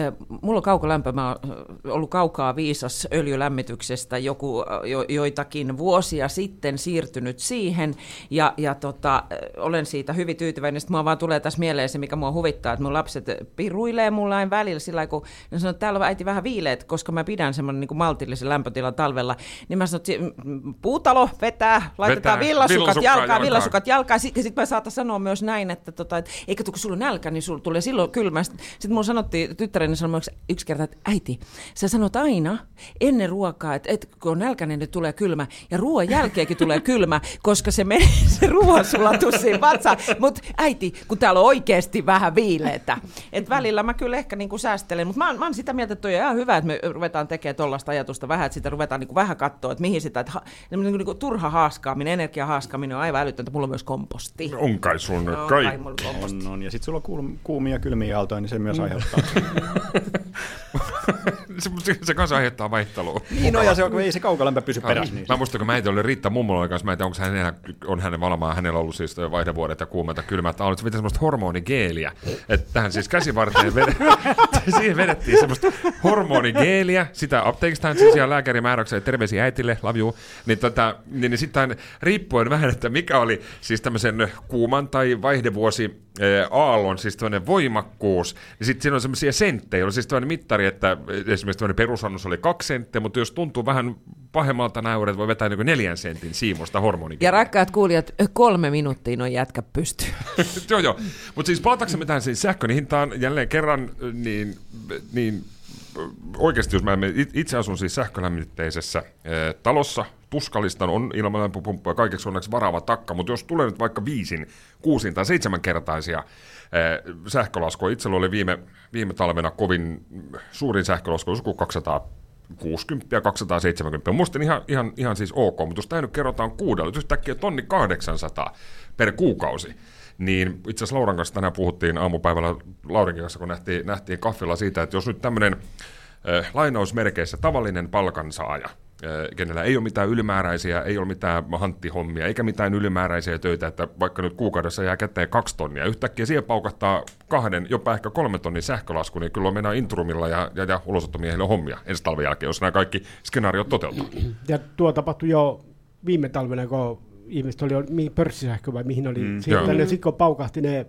mulla on kaukolämpö, mä oon ollut kaukaa viisas öljylämmityksestä joku, jo, joitakin vuosia sitten siirtynyt siihen, ja, ja tota, olen siitä hyvin tyytyväinen. Sitten mua vaan tulee tässä mieleen se, mikä mua huvittaa, että mun lapset piruilee mulla aina välillä sillä kun ne sanoo, että täällä on äiti vähän viileet, koska mä pidän semmoinen niin maltillisen lämpötilan talvella, niin mä sanon, että mm, puutalo vetää, laitetaan Vetää villasukat villasukkaa jalkaan, jalkaan. villasukat jalkaan. Sitten sit mä saatan sanoa myös näin, että, tota, että eikä kun sulla on nälkä, niin sulla tulee silloin kylmä. Sitten sit mulla sanottiin, tyttäreni sanoi yksi, kerta, että äiti, sä sanot aina ennen ruokaa, että, että kun on nälkäinen, niin tulee kylmä. Ja ruoan jälkeenkin tulee kylmä, koska se menee se ruoansulatus siinä vatsaan. Mutta äiti, kun täällä on oikeasti vähän viileitä. Et välillä mä kyllä ehkä niinku säästelen, mutta mä, oon- mä oon sitä mieltä, että toi on ihan hyvä, että me ruvetaan tekemään tuollaista ajatusta vähän, että sitä ruvetaan niinku vähän katsoa, että mihin sitä, että ha, niinku, niinku, turha haaskaaminen, energia haaskaaminen on aivan älytöntä. Mulla on myös komposti. On kai sun No, On, on. Ja sitten sulla on kuumia ja kylmiä aaltoja, niin se myös aiheuttaa. se, se, se kanssa aiheuttaa vaihtelua. niin no, ja se on, ei se kaukolämpö pysy perässä. Niin. Mä muistan, kun mä olin Riitta mummola kanssa, mä en tiedä, onko hänellä, on hänen valamaan, hänellä ollut siis vaihdevuodet ja kuumelta kylmät aulit, se vetää semmoista hormonigeeliä, että tähän siis käsivarteen ved... siihen vedettiin semmoista hormonigeeliä, sitä apteekista hän siis ihan lääkärimääräyksellä, terveisiä äitille, love you, niin, tota, niin, niin sitten riippuen vähän, että mikä oli siis tämmöisen kuuman tai vaihdevuosi aallon siis tämmöinen voimakkuus, niin sitten siinä on semmoisia senttejä, oli siis tämmöinen mittari, että esimerkiksi tämmöinen perusannus oli kaksi senttiä, mutta jos tuntuu vähän pahemmalta näyret, voi vetää niin neljän sentin siimusta Ja hormonigeeliä. rakkaat kuulijat, kolme minuuttia noin jätkä pystyy. joo, joo. Mutta siis palataksemme tähän siis sähkön hintaan jälleen kerran, niin, niin oikeasti jos mä itse asun siis sähkölämmitteisessä eh, talossa, tuskallista on ilmalämpöpumppu ja kaikeksi onneksi varaava takka, mutta jos tulee nyt vaikka viisin, kuusin tai seitsemänkertaisia eh, sähkölaskuja, itsellä oli viime, viime talvena kovin suurin sähkölasku, joskus 260 ja 270. Musta ihan, ihan, ihan siis ok, mutta jos tämä nyt kerrotaan kuudella, jos yhtäkkiä tonni 800 per kuukausi, niin itse asiassa Lauran kanssa tänään puhuttiin aamupäivällä Laurinkin kanssa, kun nähtiin, nähtiin kaffilla siitä, että jos nyt tämmöinen äh, lainausmerkeissä tavallinen palkansaaja, kenellä ei ole mitään ylimääräisiä, ei ole mitään hanttihommia, eikä mitään ylimääräisiä töitä, että vaikka nyt kuukaudessa jää käteen kaksi tonnia, yhtäkkiä siihen paukahtaa kahden, jopa ehkä kolme tonnin sähkölasku, niin kyllä on mennään intrumilla ja, ja, ja ulosottomiehille hommia ensi talven jälkeen, jos nämä kaikki skenaariot toteutuu. Ja tuo tapahtui jo viime talvena, kun ihmiset oli pörssisähkö vai mihin oli Mm, siirtänyt. Sitten kun paukahti ne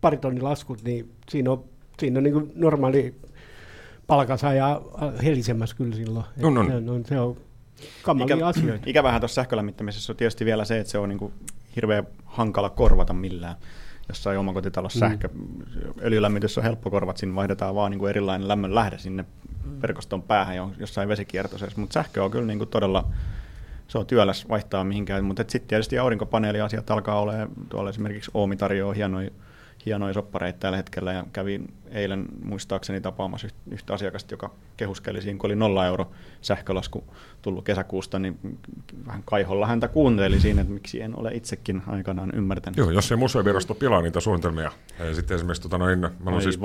paritonnin laskut, niin siinä on, siinä on niin normaali palkansaaja helisemässä kyllä silloin. On, on. Se on, se on kamalia Ikä, asioita. ikävähän tuossa sähkölämmittämisessä on tietysti vielä se, että se on niin kuin hirveän hankala korvata millään. Jossain omakotitalossa mm. sähkö, öljylämmitys on helppo korvata, siinä vaihdetaan vaan niin kuin erilainen lämmön lähde sinne verkoston päähän jo- jossain vesikiertoisessa, mutta sähkö on kyllä niin kuin todella, se on työläs vaihtaa mihinkään, mutta sitten tietysti aurinkopaneeliasiat alkaa olemaan, tuolla esimerkiksi Oomi tarjoaa hienoja hienoja soppareita tällä hetkellä ja kävin eilen muistaakseni tapaamassa yht- yhtä asiakasta, joka kehuskeli siinä, kun oli nolla euro sähkölasku tullut kesäkuusta, niin vähän kaiholla häntä kuunteli siinä, että miksi en ole itsekin aikanaan ymmärtänyt. Joo, jos ei museovirasto pilaa niitä suunnitelmia. Ja sitten esimerkiksi tota noin, mä olen siis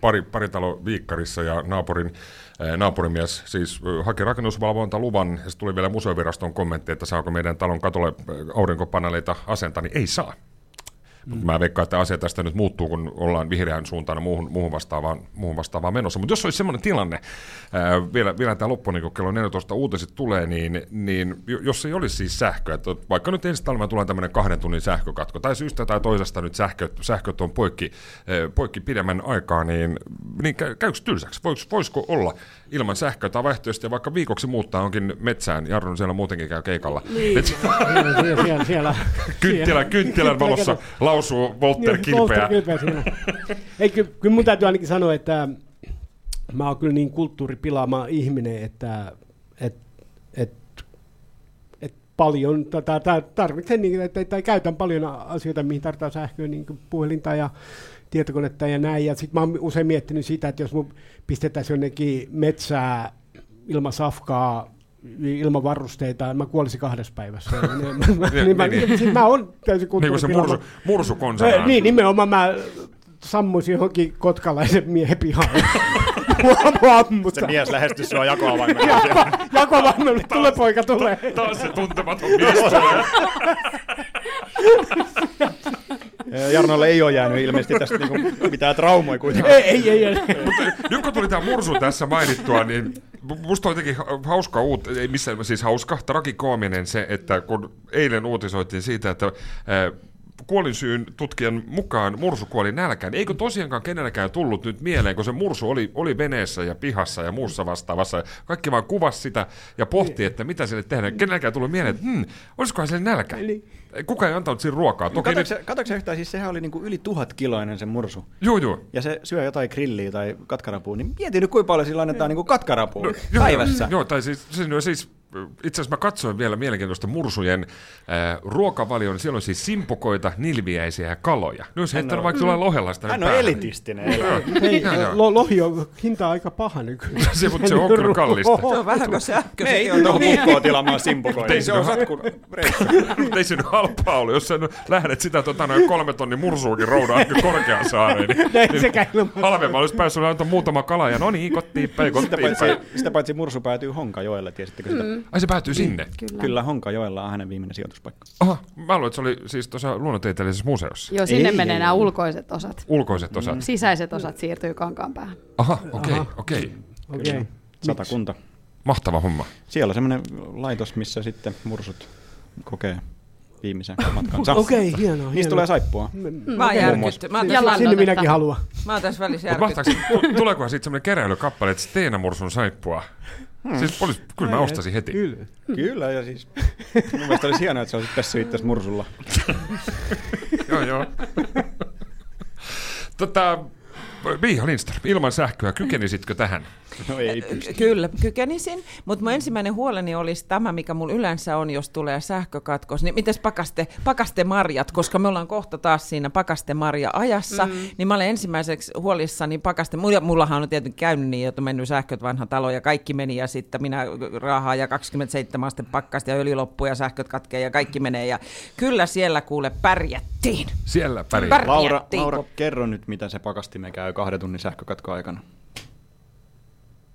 pari, pari talo Viikkarissa ja naapurin, eh, naapurimies siis haki rakennusvalvontaluvan ja sitten tuli vielä museoviraston kommentti, että saako meidän talon katolle aurinkopaneeleita asentaa, niin ei saa. Mm. Mä veikkaan, että asia tästä nyt muuttuu, kun ollaan vihreän suuntaan ja muuhun, muuhun, vastaavaan, muuhun vastaavaan menossa. Mutta jos olisi semmoinen tilanne, ää, vielä, vielä tämä loppu, niin kun kello 14 uutiset tulee, niin, niin jo- jos ei olisi siis sähköä, että vaikka nyt ensi talvena tulee tämmöinen kahden tunnin sähkökatko, tai syystä tai toisesta nyt sähköt, sähköt on poikki, poikki pidemmän aikaa, niin, niin käy, käykö tylsäksi? Vois, voisiko olla ilman sähköä tai vaihtoehtoisesti vaikka viikoksi muuttaa onkin metsään, Jarno siellä muutenkin käy keikalla. Niin. siellä, siellä, siellä. Kynttilä, kynttilän valossa lausuu Volter Niin, kilpeä. Ei, kyllä, kyllä mun täytyy ainakin sanoa, että mä oon kyllä niin kulttuuripilaama ihminen, että et, et, et paljon tätä tarvitsen, niin, että, tai käytän paljon asioita, mihin tarvitaan sähköä, niin kuin puhelinta ja tietokonetta ja näin. Ja sitten mä oon usein miettinyt sitä, että jos mun pistettäisiin jonnekin metsää ilman safkaa, ilman varusteita, mä kuolisin kahdessa päivässä. niin, mä, mä, niin, mä, niin, niin. sit mä oon täysin Niin kuin se mursu, mursu konsanaan. Niin, nimenomaan mä sammuisin johonkin kotkalaisen miehen pihalle. Mua- mua ammut. Se mies lähestyi sua jakoavaimen Jakovaimelle, tule poika, tule. Taas se tuntematon mies. Jarnolle ei ole jäänyt ilmeisesti tästä niinku mitään traumoja kuitenkaan. Ei, ei, ei. ei. Mutta nyt kun tuli tämä mursu tässä mainittua, niin musta on jotenkin hauska uut, ei missään siis hauska, tragikoominen se, että kun eilen uutisoitiin siitä, että ää, kuolinsyyn tutkijan mukaan mursu kuoli nälkään. Eikö tosiaankaan kenelläkään tullut nyt mieleen, kun se mursu oli, oli veneessä ja pihassa ja muussa vastaavassa. Kaikki vaan kuvas sitä ja pohti, että mitä sille tehdään. Kenelläkään tullut mieleen, että hmm, olisikohan sille nälkä. Kuka ei antanut siinä ruokaa. Toki nyt, Katsoitko sä yhtään, siis sehän oli niinku yli tuhat kiloinen se mursu. juu, juu. Ja se syö jotain grilliä tai katkarapua, niin mieti nyt kuinka paljon sillä annetaan niinku katkarapua Joo, päivässä. Joo, tai siis, siis, no siis itse asiassa mä katsoin vielä mielenkiintoista mursujen äh, ruokavalion. Siellä on siis simpukoita, nilviäisiä ja kaloja. No jos heittää vaikka tulee lohellasta. Hän niin on päähän. elitistinen. Hei, joo. lo, lohi on hinta aika paha nykyään. Se, mutta se on kyllä kallista. Se on vähän kuin sähkö. Me ei tuohon mukkoon tilaamaan simpukoita. Ei Se on ole- satkun. Mutta ei se nyt halpaa ollut. Jos sä lähdet sitä tota, noin kolme tonnin mursuukin roudaa aika korkeaan saareen, niin, halvemmalla olisi päässyt antaa muutama kala ja no niin, kotiin päin, Sitä kotiin päin. paitsi, sitä paitsi mursu päätyy Honkajoelle, tiesittekö sitä? Mm. Ai se päätyy sinne? Kyllä. Kyllä Honkajoella on hänen viimeinen sijoituspaikka. Aha, mä luulen, että se oli siis tuossa luonnontieteellisessä museossa. Joo, sinne Ei, menee ei, nämä ei. ulkoiset osat. Ulkoiset osat. Sisäiset osat siirtyy kankaan päähän. Aha, okei, okay, okei. Okay. Okei. Okay. Satakunta. Mahtava homma. Siellä on semmoinen laitos, missä sitten mursut kokee viimeisen matkansa. Okei, okay, hienoa. Niistä tulee saippua. Mä oon järkytty. Mä oon tässä, Jalan- Sinne minäkin haluan. mä oon tässä välissä Mutta järkytty. tuleekohan siitä semmoinen keräilykappale, että Steena Mursun saippua? Hmm. Siis olis, kyllä mä ostasin heti. Kyllä. Kyllä, ja siis mun mielestä olisi hienoa, että sä olisit pessyt itse mursulla. joo, joo. tota, Miiha Lindström, ilman sähköä, kykenisitkö tähän? No ei pysty. Kyllä, kykenisin, mutta mun ensimmäinen huoleni olisi tämä, mikä mulla yleensä on, jos tulee sähkökatkos, niin mites pakaste, pakaste marjat, koska me ollaan kohta taas siinä pakaste marja ajassa, mm. niin mä olen ensimmäiseksi huolissani pakaste, mulla, mullahan on tietenkin käynyt niin, että on mennyt sähköt vanha talo ja kaikki meni ja sitten minä raahaa ja 27 asteen pakkasta ja öljy loppuu ja sähköt katkee ja kaikki menee ja kyllä siellä kuule pärjättiin. Siellä pärjää. Pär- Laura, Pärjättiin. Laura, kerro nyt, mitä se pakastimme käy kahden tunnin sähkökatko aikana.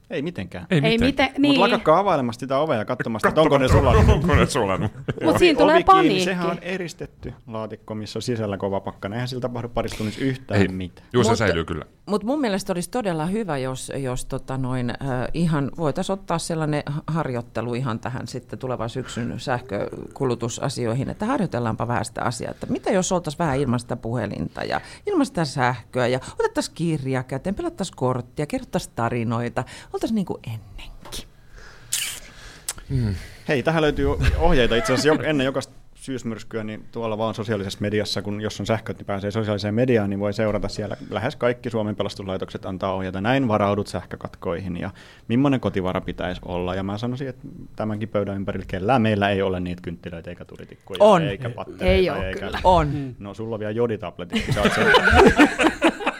Ei mitenkään. Ei, Ei miten, Mutta niin. lakakkaa availemasta sitä ovea ja katsomasta, että onko ne sulannut. Onko ne sulannut? Mut siinä tulee Ovi kiinni, paniikki. Sehän on eristetty laatikko, missä on sisällä kova pakkana. Eihän sillä tapahdu parissa tunnissa yhtään Ei, mitään. juu se Mutta- säilyy kyllä. Mutta mun mielestä olisi todella hyvä, jos, jos tota noin, äh, ihan voitaisiin ottaa sellainen ha- harjoittelu ihan tähän sitten tulevan syksyn sähkökulutusasioihin, että harjoitellaanpa vähän sitä asiaa, että mitä jos oltaisiin vähän ilman sitä puhelinta ja ilman sitä sähköä ja otettaisiin kirja käteen, pelattaisiin korttia, kerrottaisiin tarinoita, oltaisiin niin kuin ennenkin. Hei, tähän löytyy ohjeita itse asiassa ennen jokaista syysmyrskyä, niin tuolla vaan sosiaalisessa mediassa, kun jos on sähköt, niin pääsee sosiaaliseen mediaan, niin voi seurata siellä. Lähes kaikki Suomen pelastuslaitokset antaa ohjeita. Näin varaudut sähkökatkoihin ja millainen kotivara pitäisi olla. Ja mä sanoisin, että tämänkin pöydän ympärillä kellään meillä ei ole niitä kynttilöitä eikä tulitikkuja On. eikä pattereita. Ei ole eikä... kyllä. On. No sulla on vielä joditabletit, sä oot sen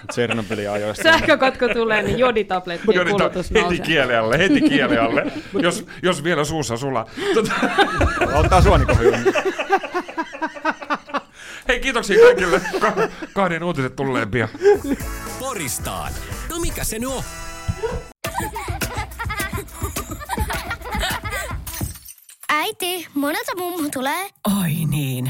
Tsernobylin ajoista. Sähkökatko tulee, niin joditablettien Joni, ta- kulutus heti nousee. kielealle, heti kielealle. jos, jos vielä suussa sulla. Tota, Ottaa suonikohjun. hei, kiitoksia kaikille ka- kahden uutiset tulleen pian. Poristaan. No mikä se nyt on? Äiti, monelta mummu tulee? Oi niin.